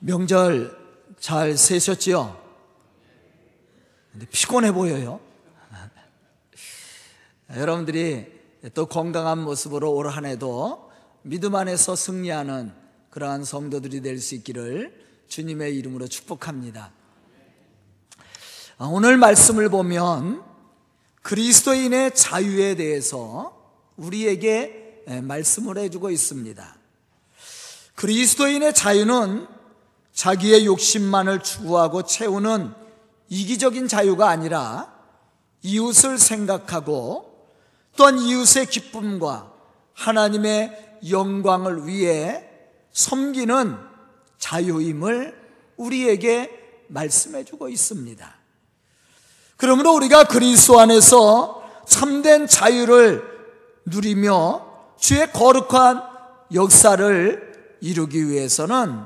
명절 잘 세셨지요? 근데 피곤해 보여요. 여러분들이 또 건강한 모습으로 올 한 해도 믿음 안에서 승리하는 그러한 성도들이 될 수 있기를 주님의 이름으로 축복합니다. 아, 오늘 말씀을 보면 그리스도인의 자유에 대해서 우리에게 말씀을 해주고 있습니다. 그리스도인의 자유는 자기의 욕심만을 추구하고 채우는 이기적인 자유가 아니라 이웃을 생각하고 또한 이웃의 기쁨과 하나님의 영광을 위해 섬기는 자유임을 우리에게 말씀해 주고 있습니다. 그러므로 우리가 그리스도 안에서 참된 자유를 누리며 주의 거룩한 역사를 이루기 위해서는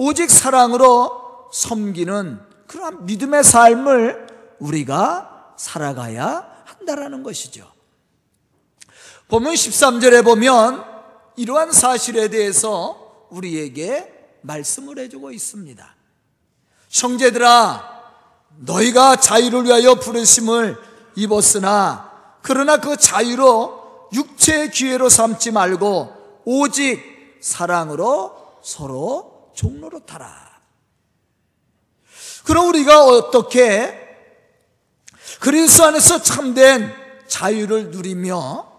오직 사랑으로 섬기는 그러한 믿음의 삶을 우리가 살아가야 한다라는 것이죠. 보면 13절에 보면 이러한 사실에 대해서 우리에게 말씀을 해주고 있습니다. 형제들아, 너희가 자유를 위하여 부르심을 입었으나 그러나 그 자유로 육체의 기회로 삼지 말고 오직 사랑으로 서로 종로로 타라. 그럼 우리가 어떻게 그리스도 안에서 참된 자유를 누리며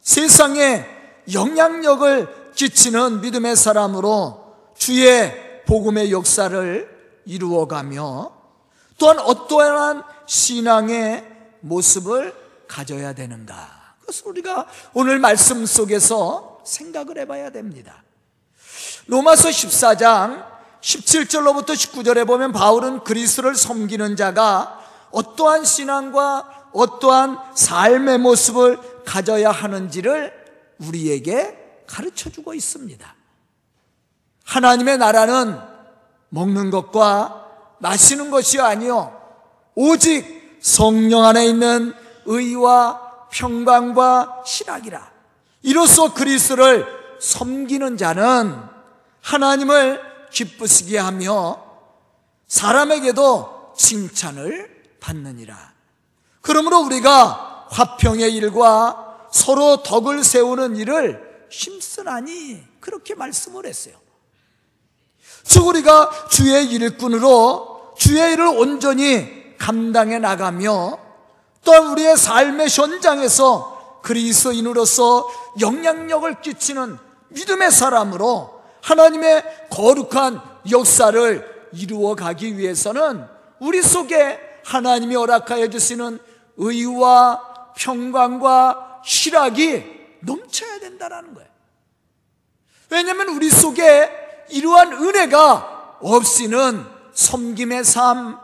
세상에 영향력을 끼치는 믿음의 사람으로 주의 복음의 역사를 이루어가며 또한 어떠한 신앙의 모습을 가져야 되는가. 그것을 우리가 오늘 말씀 속에서 생각을 해봐야 됩니다. 로마서 14장 17절로부터 19절에 보면 바울은 그리스를 섬기는 자가 어떠한 신앙과 어떠한 삶의 모습을 가져야 하는지를 우리에게 가르쳐 주고 있습니다. 하나님의 나라는 먹는 것과 마시는 것이 아니요 오직 성령 안에 있는 의와 평강과 신학이라. 이로써 그리스도를 섬기는 자는 하나님을 기쁘시게 하며 사람에게도 칭찬을 받느니라. 그러므로 우리가 화평의 일과 서로 덕을 세우는 일을 힘쓰나니 그렇게 말씀을 했어요. 즉 우리가 주의 일꾼으로 주의 일을 온전히 감당해 나가며 또한 우리의 삶의 현장에서 그리스도인으로서 영향력을 끼치는 믿음의 사람으로 하나님의 거룩한 역사를 이루어 가기 위해서는 우리 속에 하나님이 허락하여 주시는 의와 평강과 희락이 넘쳐야 된다는 거예요. 왜냐하면 우리 속에 이러한 은혜가 없이는 섬김의 삶,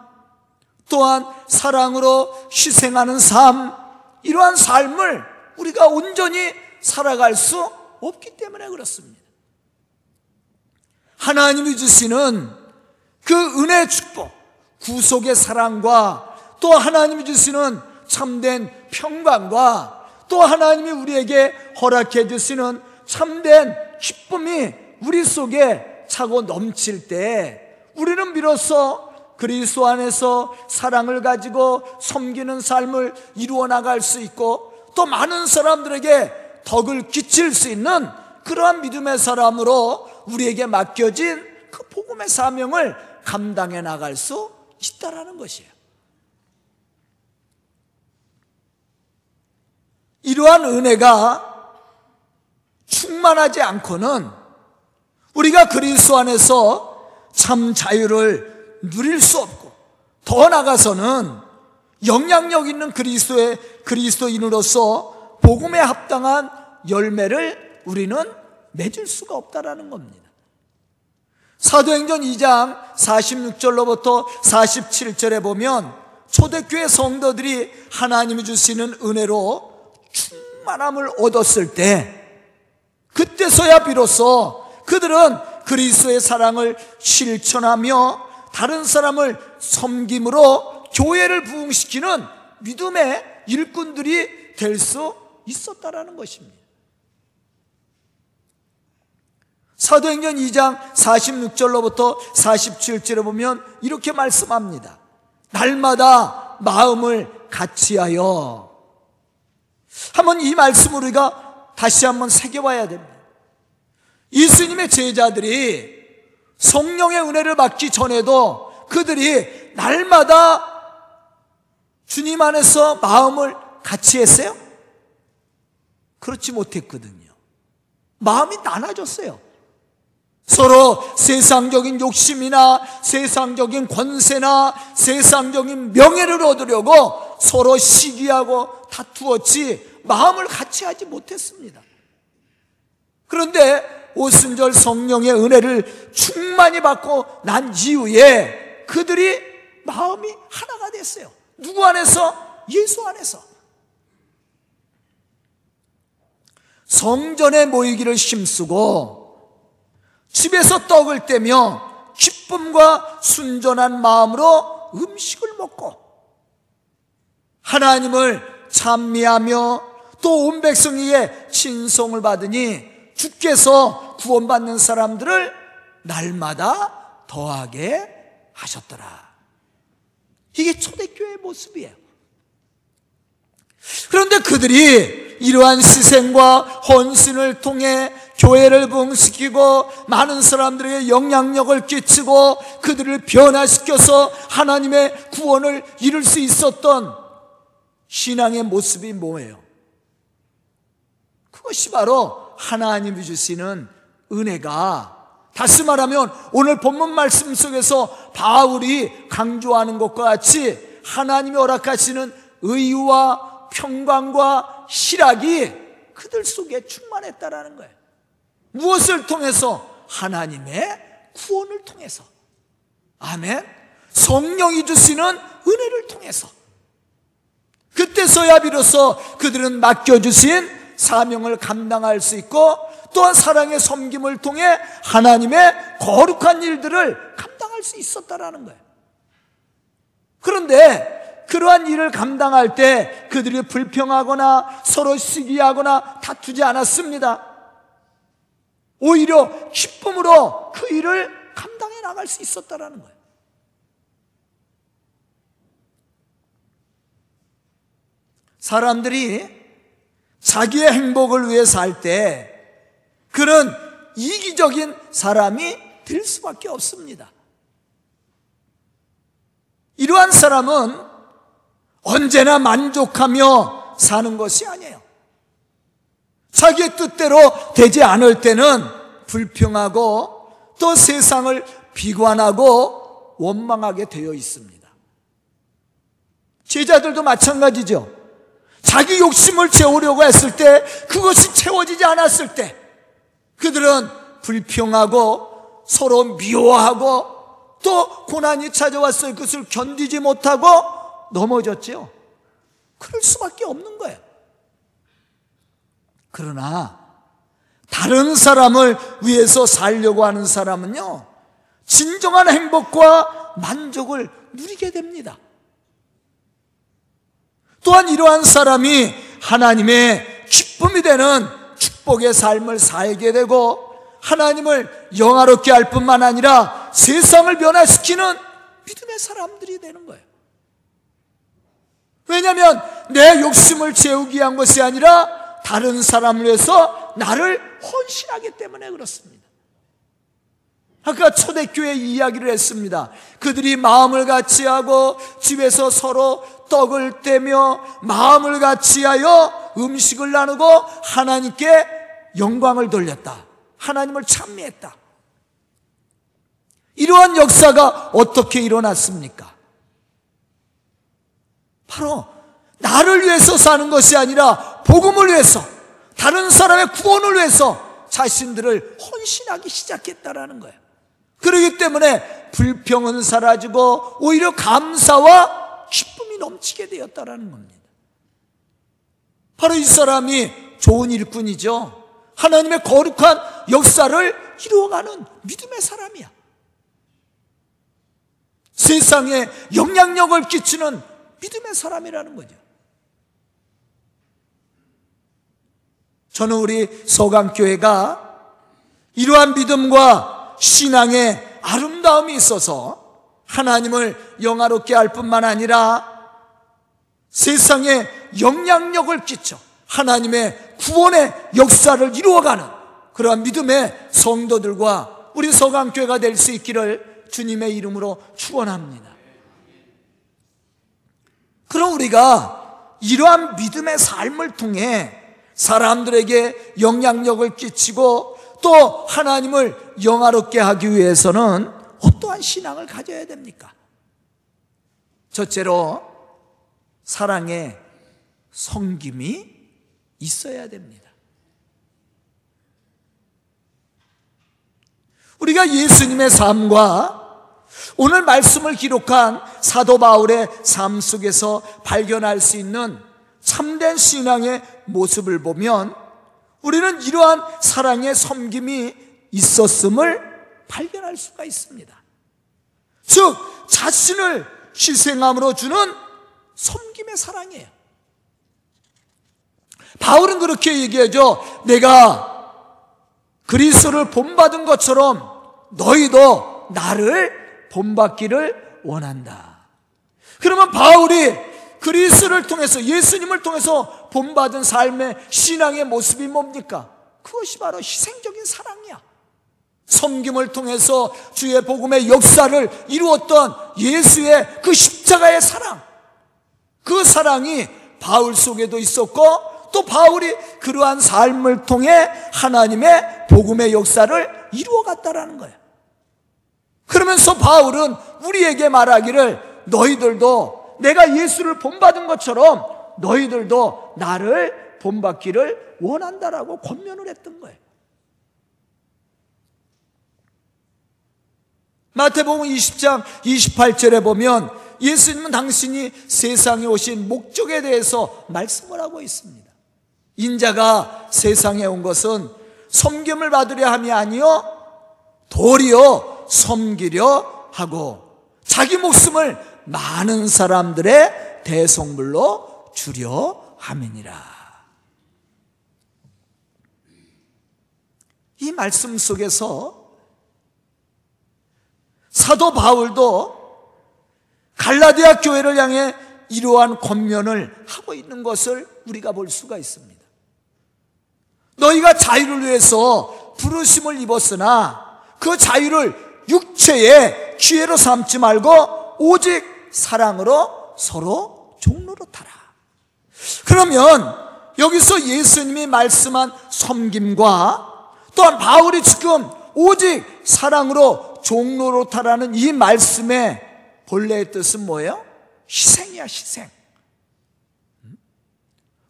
또한 사랑으로 희생하는 삶, 이러한 삶을 우리가 온전히 살아갈 수 없기 때문에 그렇습니다. 하나님이 주시는 그 은혜 축복, 구속의 사랑과 또 하나님이 주시는 참된 평강과 또 하나님이 우리에게 허락해 주시는 참된 기쁨이 우리 속에 차고 넘칠 때 우리는 비로소 그리스도 안에서 사랑을 가지고 섬기는 삶을 이루어 나갈 수 있고 또 많은 사람들에게 덕을 끼칠 수 있는 그러한 믿음의 사람으로 우리에게 맡겨진 그 복음의 사명을 감당해 나갈 수 있다라는 것이에요. 이러한 은혜가 충만하지 않고는 우리가 그리스도 안에서 참 자유를 누릴 수 없고 더 나가서는 영향력 있는 그리스도의 그리스도인으로서 복음에 합당한 열매를 우리는 맺을 수가 없다라는 겁니다. 사도행전 2장 46절로부터 47절에 보면 초대교회 성도들이 하나님이 주시는 은혜로 충만함을 얻었을 때 그때서야 비로소 그들은 그리스도의 사랑을 실천하며 다른 사람을 섬김으로 교회를 부흥시키는 믿음의 일꾼들이 될 수 있었다라는 것입니다. 사도행전 2장 46절로부터 47절에 보면 이렇게 말씀합니다. 날마다 마음을 같이하여 한번 이 말씀을 우리가 다시 한번 새겨봐야 됩니다. 예수님의 제자들이 성령의 은혜를 받기 전에도 그들이 날마다 주님 안에서 마음을 같이 했어요? 그렇지 못했거든요. 마음이 나눠졌어요. 서로 세상적인 욕심이나 세상적인 권세나 세상적인 명예를 얻으려고 서로 시기하고 다투었지 마음을 같이 하지 못했습니다. 그런데 오순절 성령의 은혜를 충만히 받고 난 이후에 그들이 마음이 하나가 됐어요. 누구 안에서? 예수 안에서. 성전에 모이기를 힘쓰고 집에서 떡을 떼며 기쁨과 순전한 마음으로 음식을 먹고 하나님을 찬미하며 또 온 백성에게 친송을 받으니 주께서 구원받는 사람들을 날마다 더하게 하셨더라. 이게 초대교회의 모습이에요. 그런데 그들이 이러한 시생과 헌신을 통해 교회를 부흥시키고 많은 사람들에게 영향력을 끼치고 그들을 변화시켜서 하나님의 구원을 이룰 수 있었던 신앙의 모습이 뭐예요? 그것이 바로 하나님이 주시는 은혜가 다시 말하면 오늘 본문 말씀 속에서 바울이 강조하는 것과 같이 하나님이 허락하시는 의와 평강과 희락이 그들 속에 충만했다라는 거예요. 무엇을 통해서? 하나님의 구원을 통해서. 아멘. 성령이 주시는 은혜를 통해서. 그때서야 비로소 그들은 맡겨주신 사명을 감당할 수 있고 또한 사랑의 섬김을 통해 하나님의 거룩한 일들을 감당할 수 있었다라는 거예요. 그런데 그러한 일을 감당할 때 그들이 불평하거나 서로 시기하거나 다투지 않았습니다. 오히려 기쁨으로 그 일을 감당해 나갈 수 있었다라는 거예요. 사람들이 자기의 행복을 위해 살 때 그런 이기적인 사람이 될 수밖에 없습니다. 이러한 사람은 언제나 만족하며 사는 것이 아니에요. 자기의 뜻대로 되지 않을 때는 불평하고 또 세상을 비관하고 원망하게 되어 있습니다. 제자들도 마찬가지죠. 자기 욕심을 채우려고 했을 때 그것이 채워지지 않았을 때 그들은 불평하고 서로 미워하고 또 고난이 찾아왔어요. 그것을 견디지 못하고 넘어졌죠. 그럴 수밖에 없는 거예요. 그러나 다른 사람을 위해서 살려고 하는 사람은요, 진정한 행복과 만족을 누리게 됩니다. 또한 이러한 사람이 하나님의 기쁨이 되는 축복의 삶을 살게 되고 하나님을 영화롭게 할 뿐만 아니라 세상을 변화시키는 믿음의 사람들이 되는 거예요. 왜냐하면 내 욕심을 채우기 위한 것이 아니라 다른 사람을 위해서 나를 헌신하기 때문에 그렇습니다. 아까 초대교회 이야기를 했습니다. 그들이 마음을 같이 하고 집에서 서로 떡을 떼며 마음을 같이 하여 음식을 나누고 하나님께 영광을 돌렸다. 하나님을 찬미했다. 이러한 역사가 어떻게 일어났습니까? 바로 나를 위해서 사는 것이 아니라 복음을 위해서 다른 사람의 구원을 위해서 자신들을 헌신하기 시작했다라는 거예요. 그러기 때문에 불평은 사라지고 오히려 감사와 기쁨이 넘치게 되었다라는 겁니다. 바로 이 사람이 좋은 일꾼이죠. 하나님의 거룩한 역사를 이루어가는 믿음의 사람이야. 세상에 영향력을 끼치는 믿음의 사람이라는 거죠. 저는 우리 서강교회가 이러한 믿음과 신앙의 아름다움이 있어서 하나님을 영화롭게 할 뿐만 아니라 세상에 영향력을 끼쳐 하나님의 구원의 역사를 이루어가는 그러한 믿음의 성도들과 우리 서강교회가 될 수 있기를 주님의 이름으로 축원합니다. 그럼 우리가 이러한 믿음의 삶을 통해 사람들에게 영향력을 끼치고 또 하나님을 영화롭게 하기 위해서는 어떠한 신앙을 가져야 됩니까? 첫째로 사랑의 성김이 있어야 됩니다. 우리가 예수님의 삶과 오늘 말씀을 기록한 사도 바울의 삶 속에서 발견할 수 있는 참된 신앙의 모습을 보면 우리는 이러한 사랑의 섬김이 있었음을 발견할 수가 있습니다. 즉, 자신을 희생함으로 주는 섬김의 사랑이에요. 바울은 그렇게 얘기하죠. 내가 그리스도를 본받은 것처럼 너희도 나를 본받기를 원한다. 그러면 바울이 그리스도를 통해서 예수님을 통해서 본받은 삶의 신앙의 모습이 뭡니까? 그것이 바로 희생적인 사랑이야. 섬김을 통해서 주의 복음의 역사를 이루었던 예수의 그 십자가의 사랑. 그 사랑이 바울 속에도 있었고 또 바울이 그러한 삶을 통해 하나님의 복음의 역사를 이루어갔다라는 거예요. 그러면서 바울은 우리에게 말하기를 너희들도 내가 예수를 본받은 것처럼 너희들도 나를 본받기를 원한다라고 권면을 했던 거예요. 마태복음 20장 28절에 보면 예수님은 당신이 세상에 오신 목적에 대해서 말씀을 하고 있습니다. 인자가 세상에 온 것은 섬김을 받으려 함이 아니요 도리어 섬기려 하고 자기 목숨을 많은 사람들의 대성물로 주려 함이니라. 이 말씀 속에서 사도 바울도 갈라디아 교회를 향해 이러한 권면을 하고 있는 것을 우리가 볼 수가 있습니다. 너희가 자유를 위해서 부르심을 입었으나 그 자유를 육체의 기회로 삼지 말고 오직 사랑으로 서로 종로로 타라. 그러면 여기서 예수님이 말씀한 섬김과 또한 바울이 지금 오직 사랑으로 종로로 타라는 이 말씀의 본래의 뜻은 뭐예요? 희생이야, 희생.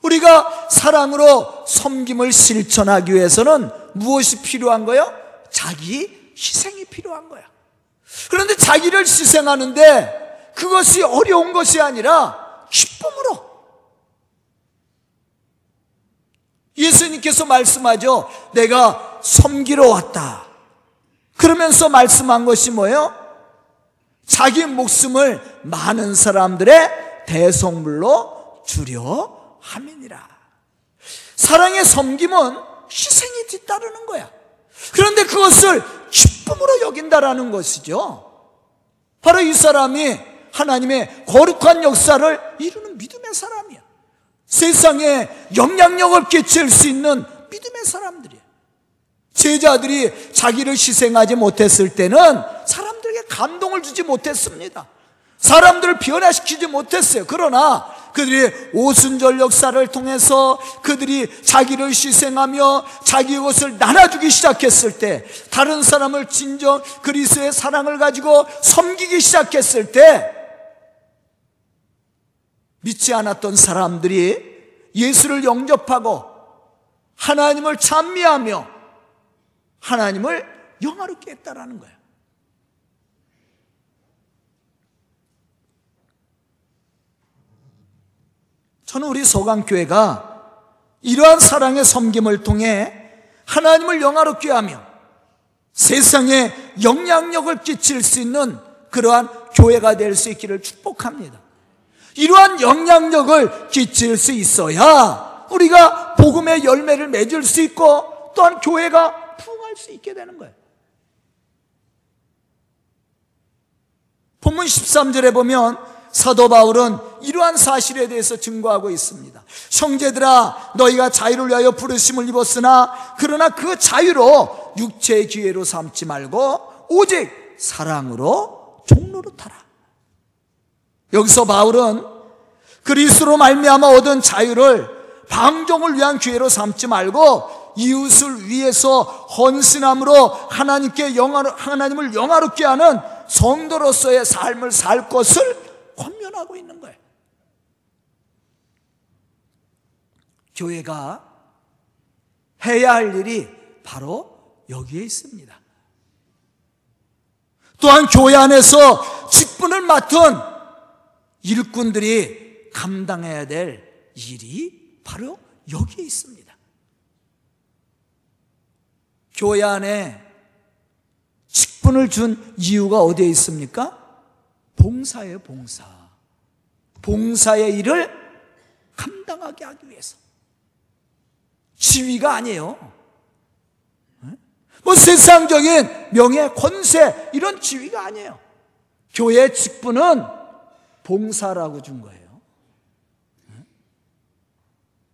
우리가 사랑으로 섬김을 실천하기 위해서는 무엇이 필요한 거예요? 자기 희생이 필요한 거야. 그런데 자기를 희생하는데 그것이 어려운 것이 아니라 기쁨으로. 예수님께서 말씀하죠. 내가 섬기러 왔다. 그러면서 말씀한 것이 뭐예요? 자기 목숨을 많은 사람들의 대성물로 주려 함이니라. 사랑의 섬김은 희생이 뒤따르는 거야. 그런데 그것을 기쁨으로 여긴다라는 것이죠. 바로 이 사람이 하나님의 거룩한 역사를 이루는 믿음의 사람이야. 세상에 영향력을 끼칠 수 있는 믿음의 사람들이야. 제자들이 자기를 희생하지 못했을 때는 사람들에게 감동을 주지 못했습니다. 사람들을 변화시키지 못했어요. 그러나 그들이 오순절 역사를 통해서 그들이 자기를 희생하며 자기 것을 나눠주기 시작했을 때 다른 사람을 진정 그리스의 사랑을 가지고 섬기기 시작했을 때 믿지 않았던 사람들이 예수를 영접하고 하나님을 찬미하며 하나님을 영화롭게 했다라는 거예요. 저는 우리 소강교회가 이러한 사랑의 섬김을 통해 하나님을 영화롭게 하며 세상에 영향력을 끼칠 수 있는 그러한 교회가 될 수 있기를 축복합니다. 이러한 영향력을 끼칠 수 있어야 우리가 복음의 열매를 맺을 수 있고 또한 교회가 부흥할 수 있게 되는 거예요. 본문 13절에 보면 사도 바울은 이러한 사실에 대해서 증거하고 있습니다. 형제들아 너희가 자유를 위하여 부르심을 입었으나 그러나 그 자유로 육체의 기회로 삼지 말고 오직 사랑으로 종로로 타라. 여기서 바울은 그리스로 말미암아 얻은 자유를 방종을 위한 기회로 삼지 말고 이웃을 위해서 헌신함으로 하나님께 영화 하나님을 영화롭게 하는 성도로서의 삶을 살 것을 권면하고 있는 거예요. 교회가 해야 할 일이 바로 여기에 있습니다. 또한 교회 안에서 직분을 맡은 일꾼들이 감당해야 될 일이 바로 여기에 있습니다. 교회 안에 직분을 준 이유가 어디에 있습니까? 봉사예요, 봉사. 봉사의 일을 감당하게 하기 위해서. 지위가 아니에요. 뭐 세상적인 명예, 권세, 이런 지위가 아니에요. 교회 직분은 봉사라고 준 거예요.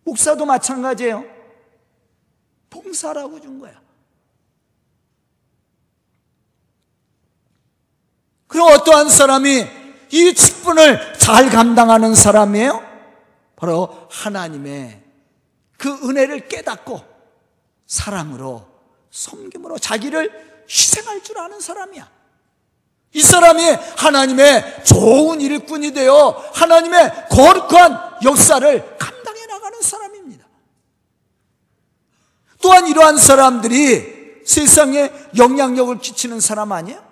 목사도 마찬가지예요. 봉사라고 준 거야. 그럼 어떠한 사람이 이 직분을 잘 감당하는 사람이에요? 바로 하나님의 그 은혜를 깨닫고 사랑으로 섬김으로 자기를 희생할 줄 아는 사람이야. 이 사람이 하나님의 좋은 일꾼이 되어 하나님의 거룩한 역사를 감당해 나가는 사람입니다. 또한 이러한 사람들이 세상에 영향력을 끼치는 사람 아니에요?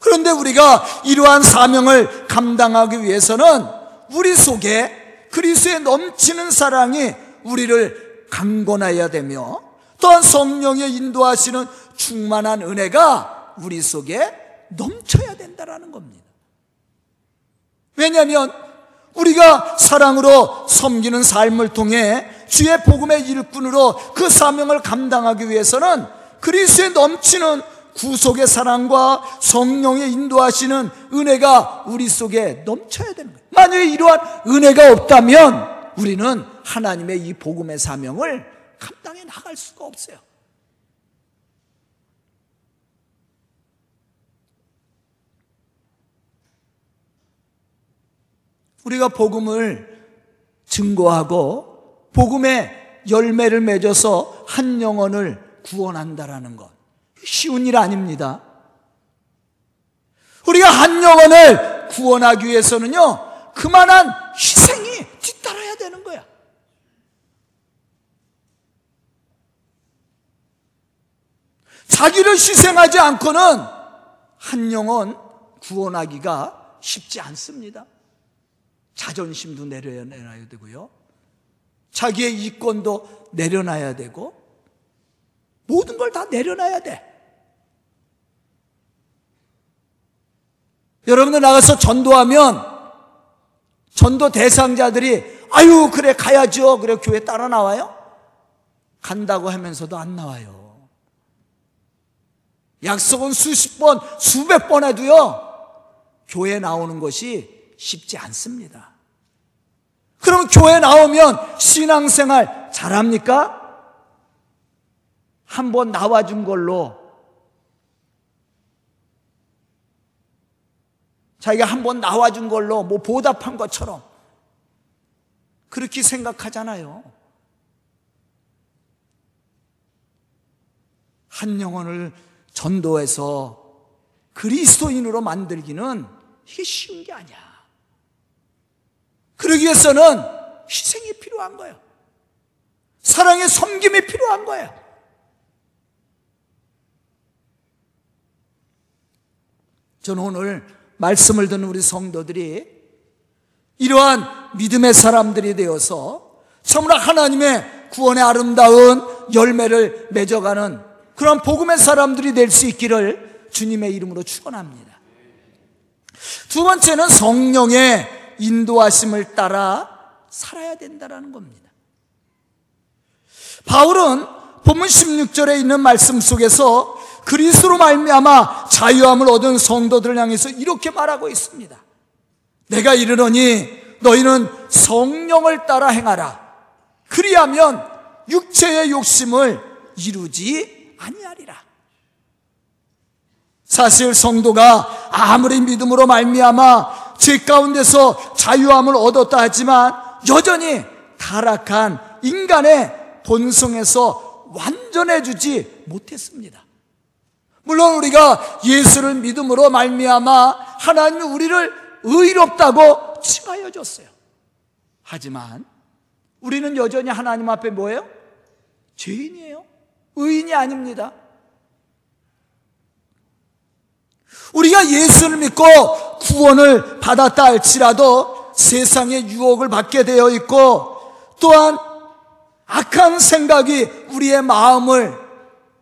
그런데 우리가 이러한 사명을 감당하기 위해서는 우리 속에 그리스의 넘치는 사랑이 우리를 강건해야 되며 또한 성령의 인도하시는 충만한 은혜가 우리 속에 넘쳐야 된다라는 겁니다. 왜냐하면 우리가 사랑으로 섬기는 삶을 통해 주의 복음의 일꾼으로 그 사명을 감당하기 위해서는 그리스의 넘치는 구속의 사랑과 성령의 인도하시는 은혜가 우리 속에 넘쳐야 되는 거예요. 만약에 이러한 은혜가 없다면 우리는 하나님의 이 복음의 사명을 감당해 나갈 수가 없어요. 우리가 복음을 증거하고 복음의 열매를 맺어서 한 영혼을 구원한다라는 것. 쉬운 일 아닙니다. 우리가 한 영혼을 구원하기 위해서는요, 그만한 희생이 뒤따라야 되는 거야. 자기를 희생하지 않고는 한 영혼 구원하기가 쉽지 않습니다. 자존심도 내려놔야 되고요. 자기의 이권도 내려놔야 되고, 모든 걸 다 내려놔야 돼. 여러분들 나가서 전도하면 전도 대상자들이 아유 그래 가야죠 그래 교회 따라 나와요? 간다고 하면서도 안 나와요 약속은 수십 번 수백 번 해도요 교회 나오는 것이 쉽지 않습니다 그럼 교회 나오면 신앙생활 잘합니까? 한번 나와준 걸로 자기가 한 번 나와준 걸로 뭐 보답한 것처럼 그렇게 생각하잖아요. 한 영혼을 전도해서 그리스도인으로 만들기는 이게 쉬운 게 아니야. 그러기 위해서는 희생이 필요한 거예요. 사랑의 섬김이 필요한 거예요. 저는 오늘 말씀을 듣는 우리 성도들이 이러한 믿음의 사람들이 되어서 참으로 하나님의 구원의 아름다운 열매를 맺어가는 그런 복음의 사람들이 될 수 있기를 주님의 이름으로 축원합니다. 두 번째는 성령의 인도하심을 따라 살아야 된다라는 겁니다. 바울은 본문 16절에 있는 말씀 속에서 그리스도로 말미암아 자유함을 얻은 성도들을 향해서 이렇게 말하고 있습니다. 내가 이르노니 너희는 성령을 따라 행하라. 그리하면 육체의 욕심을 이루지 아니하리라. 사실 성도가 아무리 믿음으로 말미암아 제 가운데서 자유함을 얻었다 하지만 여전히 타락한 인간의 본성에서 완전해주지 못했습니다. 물론 우리가 예수를 믿음으로 말미암아 하나님이 우리를 의롭다고 칭하여 줬어요. 하지만 우리는 여전히 하나님 앞에 뭐예요? 죄인이에요. 의인이 아닙니다. 우리가 예수를 믿고 구원을 받았다 할지라도 세상의 유혹을 받게 되어 있고 또한 악한 생각이 우리의 마음을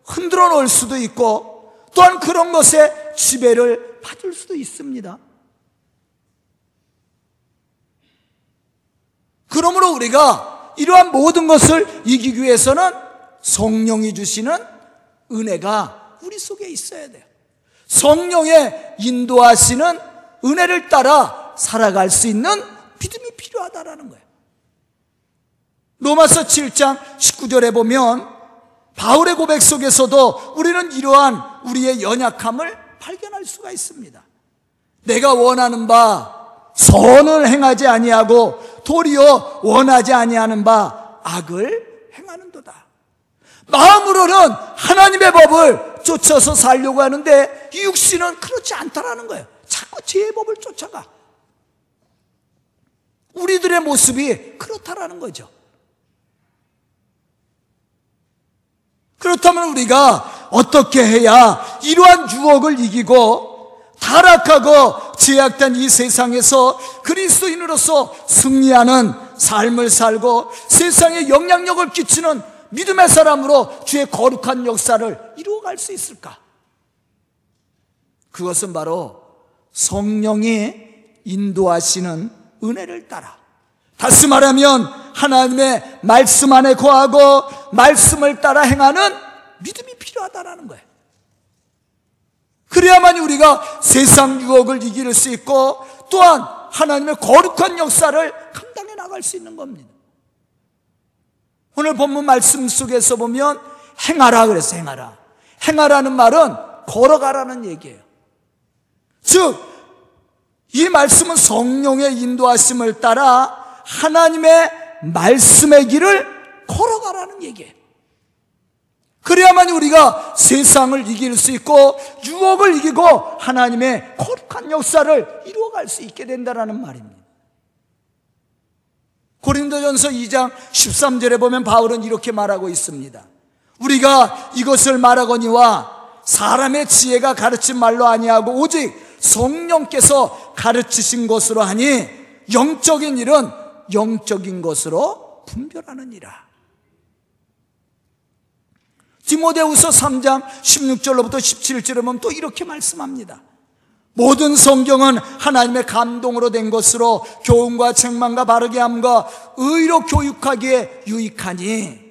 흔들어 놓을 수도 있고 또한 그런 것에 지배를 받을 수도 있습니다. 그러므로 우리가 이러한 모든 것을 이기기 위해서는 성령이 주시는 은혜가 우리 속에 있어야 돼요. 성령의 인도하시는 은혜를 따라 살아갈 수 있는 믿음이 필요하다라는 거예요. 로마서 7장 19절에 보면 바울의 고백 속에서도 우리는 이러한 우리의 연약함을 발견할 수가 있습니다. 내가 원하는 바 선을 행하지 아니하고 도리어 원하지 아니하는 바 악을 행하는도다. 마음으로는 하나님의 법을 쫓아서 살려고 하는데 이 육신은 그렇지 않다라는 거예요. 자꾸 제 법을 쫓아가. 우리들의 모습이 그렇다라는 거죠. 그렇다면 우리가 어떻게 해야 이러한 유혹을 이기고 타락하고 제약된 이 세상에서 그리스도인으로서 승리하는 삶을 살고 세상에 영향력을 끼치는 믿음의 사람으로 주의 거룩한 역사를 이루어갈 수 있을까? 그것은 바로 성령이 인도하시는 은혜를 따라 다시 말하면 하나님의 말씀 안에 거하고 말씀을 따라 행하는 믿음이 필요하다라는 거예요. 그래야만 우리가 세상 유혹을 이길 수 있고 또한 하나님의 거룩한 역사를 감당해 나갈 수 있는 겁니다. 오늘 본문 말씀 속에서 보면 행하라 그래서 행하라. 행하라는 말은 걸어가라는 얘기예요. 즉, 이 말씀은 성령의 인도하심을 따라 하나님의 말씀의 길을 걸어가라는 얘기예요. 그래야만 우리가 세상을 이길 수 있고 유혹을 이기고 하나님의 거룩한 역사를 이루어갈 수 있게 된다는 말입니다. 고린도전서 2장 13절에 보면 바울은 이렇게 말하고 있습니다. 우리가 이것을 말하거니와 사람의 지혜가 가르친 말로 아니하고 오직 성령께서 가르치신 것으로 하니 영적인 일은 영적인 것으로 분별하느니라. 디모데후서 3장 16절로부터 17절에 보면 또 이렇게 말씀합니다. 모든 성경은 하나님의 감동으로 된 것으로 교훈과 책망과 바르게 함과 의로 교육하기에 유익하니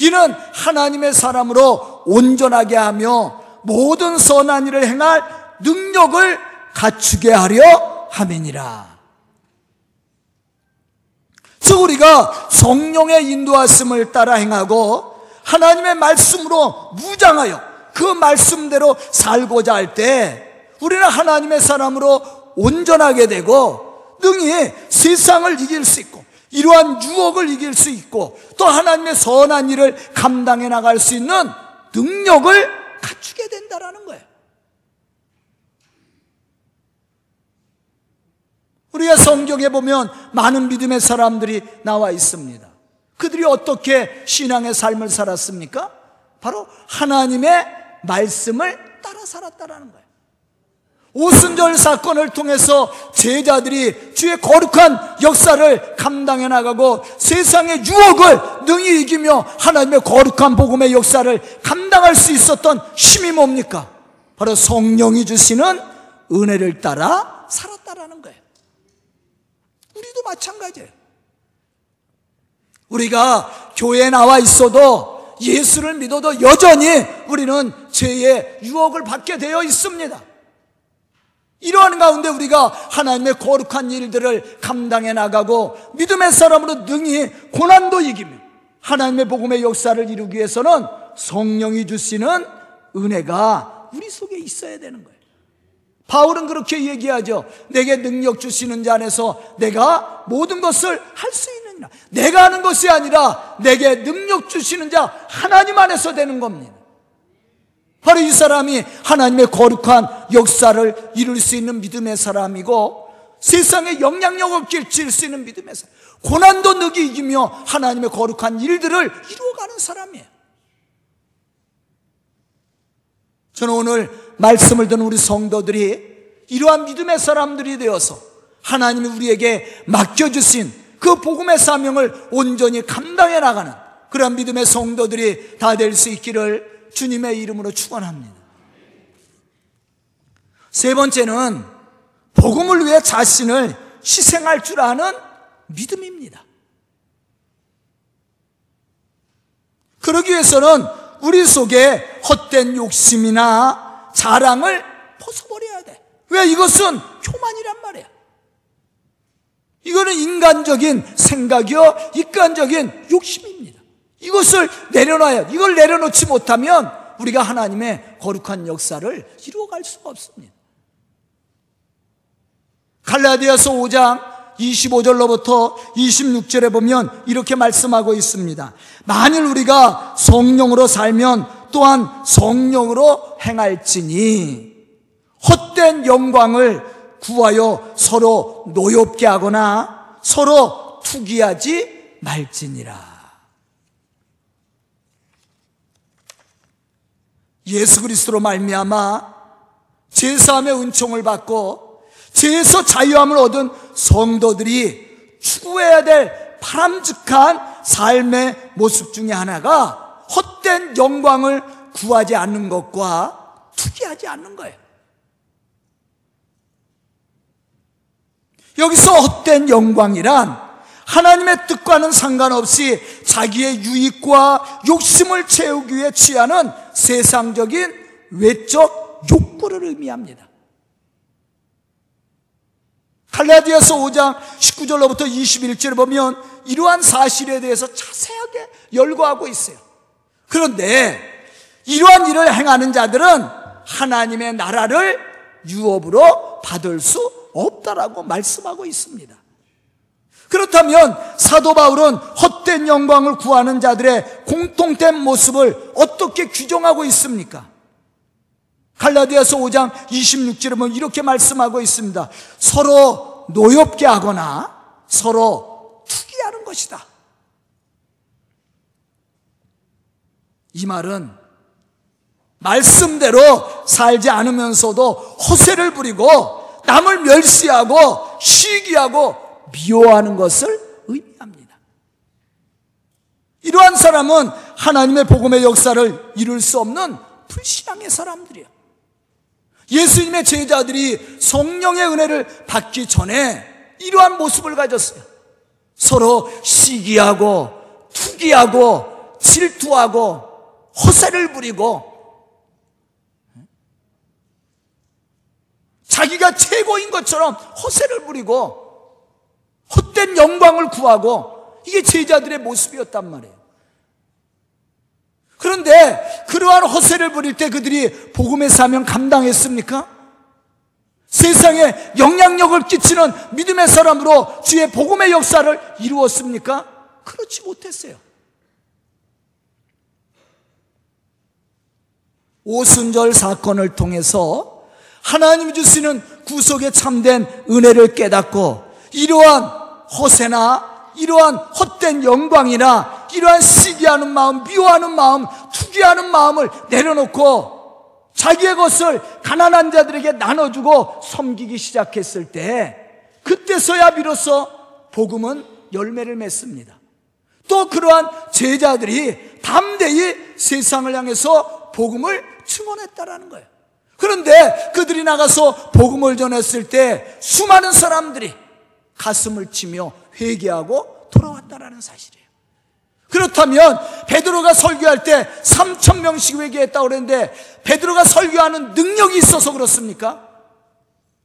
이는 하나님의 사람으로 온전하게 하며 모든 선한 일을 행할 능력을 갖추게 하려 함이니라. 즉 우리가 성령의 인도하심을 따라 행하고 하나님의 말씀으로 무장하여 그 말씀대로 살고자 할 때 우리는 하나님의 사람으로 온전하게 되고 능히 세상을 이길 수 있고 이러한 유혹을 이길 수 있고 또 하나님의 선한 일을 감당해 나갈 수 있는 능력을 갖추게 된다라는 거예요. 우리가 성경에 보면 많은 믿음의 사람들이 나와 있습니다. 그들이 어떻게 신앙의 삶을 살았습니까? 바로 하나님의 말씀을 따라 살았다라는 거예요. 오순절 사건을 통해서 제자들이 주의 거룩한 역사를 감당해 나가고 세상의 유혹을 능히 이기며 하나님의 거룩한 복음의 역사를 감당할 수 있었던 힘이 뭡니까? 바로 성령이 주시는 은혜를 따라 살았다라는. 우리도 마찬가지예요. 우리가 교회에 나와 있어도 예수를 믿어도 여전히 우리는 죄의 유혹을 받게 되어 있습니다. 이러한 가운데 우리가 하나님의 거룩한 일들을 감당해 나가고 믿음의 사람으로 능히 고난도 이기며 하나님의 복음의 역사를 이루기 위해서는 성령이 주시는 은혜가 우리 속에 있어야 되는 거예요. 바울은 그렇게 얘기하죠. 내게 능력 주시는 자 안에서 내가 모든 것을 할 수 있느니라. 내가 하는 것이 아니라 내게 능력 주시는 자 하나님 안에서 되는 겁니다. 바로 이 사람이 하나님의 거룩한 역사를 이룰 수 있는 믿음의 사람이고 세상에 영향력을 끼칠 수 있는 믿음의 사람. 고난도 느끼 이기며 하나님의 거룩한 일들을 이루어가는 사람이에요. 저는 오늘 말씀을 듣는 우리 성도들이 이러한 믿음의 사람들이 되어서 하나님이 우리에게 맡겨주신 그 복음의 사명을 온전히 감당해 나가는 그러한 믿음의 성도들이 다 될 수 있기를 주님의 이름으로 축원합니다. 세 번째는 복음을 위해 자신을 희생할 줄 아는 믿음입니다. 그러기 위해서는 우리 속에 헛된 욕심이나 자랑을 벗어버려야 돼. 왜 이것은 교만이란 말이야. 이거는 인간적인 생각이요, 인간적인 욕심입니다. 이것을 내려놔야, 이걸 내려놓지 못하면 우리가 하나님의 거룩한 역사를 이루어갈 수가 없습니다. 갈라디아서 5장 25절로부터 26절에 보면 이렇게 말씀하고 있습니다. 만일 우리가 성령으로 살면 또한 성령으로 행할지니 헛된 영광을 구하여 서로 노엽게 하거나 서로 투기하지 말지니라. 예수 그리스도로 말미암아 제사함의 은총을 받고 죄에서 자유함을 얻은 성도들이 추구해야 될 바람직한 삶의 모습 중에 하나가 헛된 영광을 구하지 않는 것과 투기하지 않는 거예요. 여기서 헛된 영광이란 하나님의 뜻과는 상관없이 자기의 유익과 욕심을 채우기 위해 취하는 세상적인 외적 욕구를 의미합니다. 갈라디아서 5장 19절로부터 21절을 보면 이러한 사실에 대해서 자세하게 열거하고 있어요. 그런데 이러한 일을 행하는 자들은 하나님의 나라를 유업으로 받을 수 없다라고 말씀하고 있습니다. 그렇다면 사도 바울은 헛된 영광을 구하는 자들의 공통된 모습을 어떻게 규정하고 있습니까? 갈라디아서 5장 26절에 보면 이렇게 말씀하고 있습니다. 서로 노엽게 하거나 서로 투기하는 것이다. 이 말은 말씀대로 살지 않으면서도 허세를 부리고 남을 멸시하고 시기하고 미워하는 것을 의미합니다. 이러한 사람은 하나님의 복음의 역사를 이룰 수 없는 불신앙의 사람들이에요. 예수님의 제자들이 성령의 은혜를 받기 전에 이러한 모습을 가졌어요. 서로 시기하고 투기하고 질투하고 허세를 부리고 자기가 최고인 것처럼 허세를 부리고 헛된 영광을 구하고 이게 제자들의 모습이었단 말이에요. 그런데 그러한 허세를 부릴 때 그들이 복음의 사명 감당했습니까? 세상에 영향력을 끼치는 믿음의 사람으로 주의 복음의 역사를 이루었습니까? 그렇지 못했어요. 오순절 사건을 통해서 하나님이 주시는 구속에 참된 은혜를 깨닫고 이러한 허세나 이러한 헛된 영광이나 이러한 시기하는 마음, 미워하는 마음, 투기하는 마음을 내려놓고 자기의 것을 가난한 자들에게 나눠주고 섬기기 시작했을 때 그때서야 비로소 복음은 열매를 맺습니다. 또 그러한 제자들이 담대히 세상을 향해서 복음을 증언했다라는 거예요. 그런데 그들이 나가서 복음을 전했을 때 수많은 사람들이 가슴을 치며 회개하고 돌아왔다라는 사실이에요. 그렇다면 베드로가 설교할 때 3천 명씩 회개했다고 그랬는데 베드로가 설교하는 능력이 있어서 그렇습니까?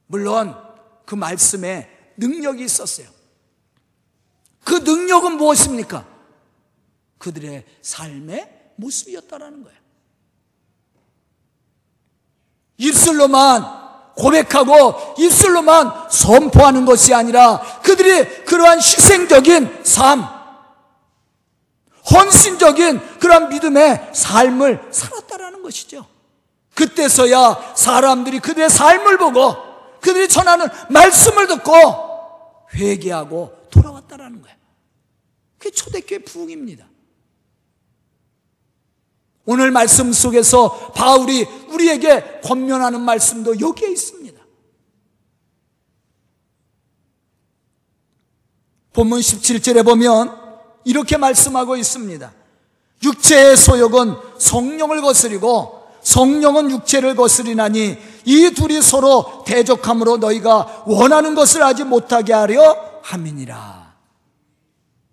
물론 그 말씀에 능력이 있었어요. 그 능력은 무엇입니까? 그들의 삶의 모습이었다라는 거예요. 입술로만 고백하고 입술로만 선포하는 것이 아니라 그들이 그러한 희생적인 삶, 헌신적인 그런 믿음의 삶을 살았다라는 것이죠. 그때서야 사람들이 그들의 삶을 보고 그들이 전하는 말씀을 듣고 회개하고 돌아왔다라는 거예요. 그게 초대교회 부흥입니다. 오늘 말씀 속에서 바울이 우리에게 권면하는 말씀도 여기에 있습니다. 본문 17절에 보면 이렇게 말씀하고 있습니다. 육체의 소욕은 성령을 거스리고 성령은 육체를 거스리나니 이 둘이 서로 대적함으로 너희가 원하는 것을 하지 못하게 하려 함이니라.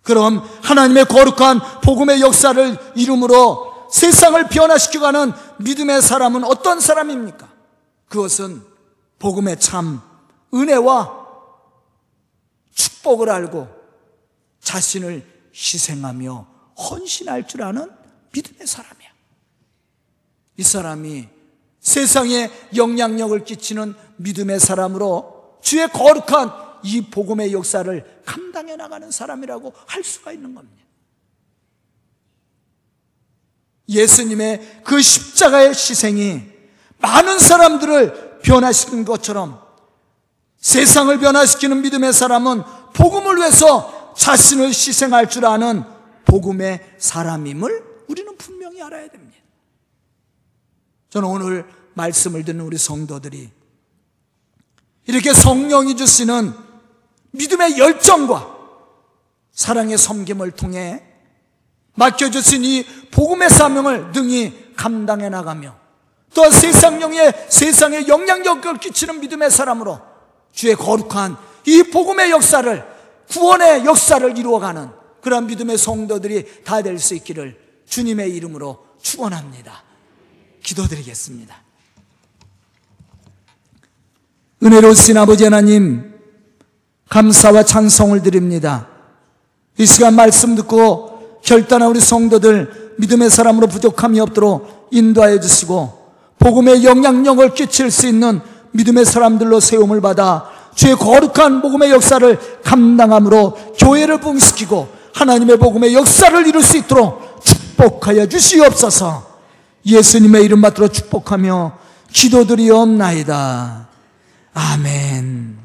그럼 하나님의 거룩한 복음의 역사를 이름으로 세상을 변화시켜가는 믿음의 사람은 어떤 사람입니까? 그것은 복음의 참 은혜와 축복을 알고 자신을 희생하며 헌신할 줄 아는 믿음의 사람이야. 이 사람이 세상에 영향력을 끼치는 믿음의 사람으로 주의 거룩한 이 복음의 역사를 감당해 나가는 사람이라고 할 수가 있는 겁니다. 예수님의 그 십자가의 희생이 많은 사람들을 변화시킨 것처럼 세상을 변화시키는 믿음의 사람은 복음을 위해서 자신을 희생할 줄 아는 복음의 사람임을 우리는 분명히 알아야 됩니다. 저는 오늘 말씀을 듣는 우리 성도들이 이렇게 성령이 주시는 믿음의 열정과 사랑의 섬김을 통해 맡겨주신 이 복음의 사명을 능히 감당해 나가며 또 세상령의 세상에 영향력을 끼치는 믿음의 사람으로 주의 거룩한 이 복음의 역사를 구원의 역사를 이루어가는 그런 믿음의 성도들이 다 될 수 있기를 주님의 이름으로 축원합니다. 기도드리겠습니다. 은혜로우신 아버지 하나님 감사와 찬송을 드립니다. 이 시간 말씀 듣고 결단한 우리 성도들 믿음의 사람으로 부족함이 없도록 인도하여 주시고 복음의 영향력을 끼칠 수 있는 믿음의 사람들로 세움을 받아 주의 거룩한 복음의 역사를 감당함으로 교회를 붕시키고 하나님의 복음의 역사를 이룰 수 있도록 축복하여 주시옵소서 예수님의 이름 받들어 축복하며 기도드리옵나이다. 아멘.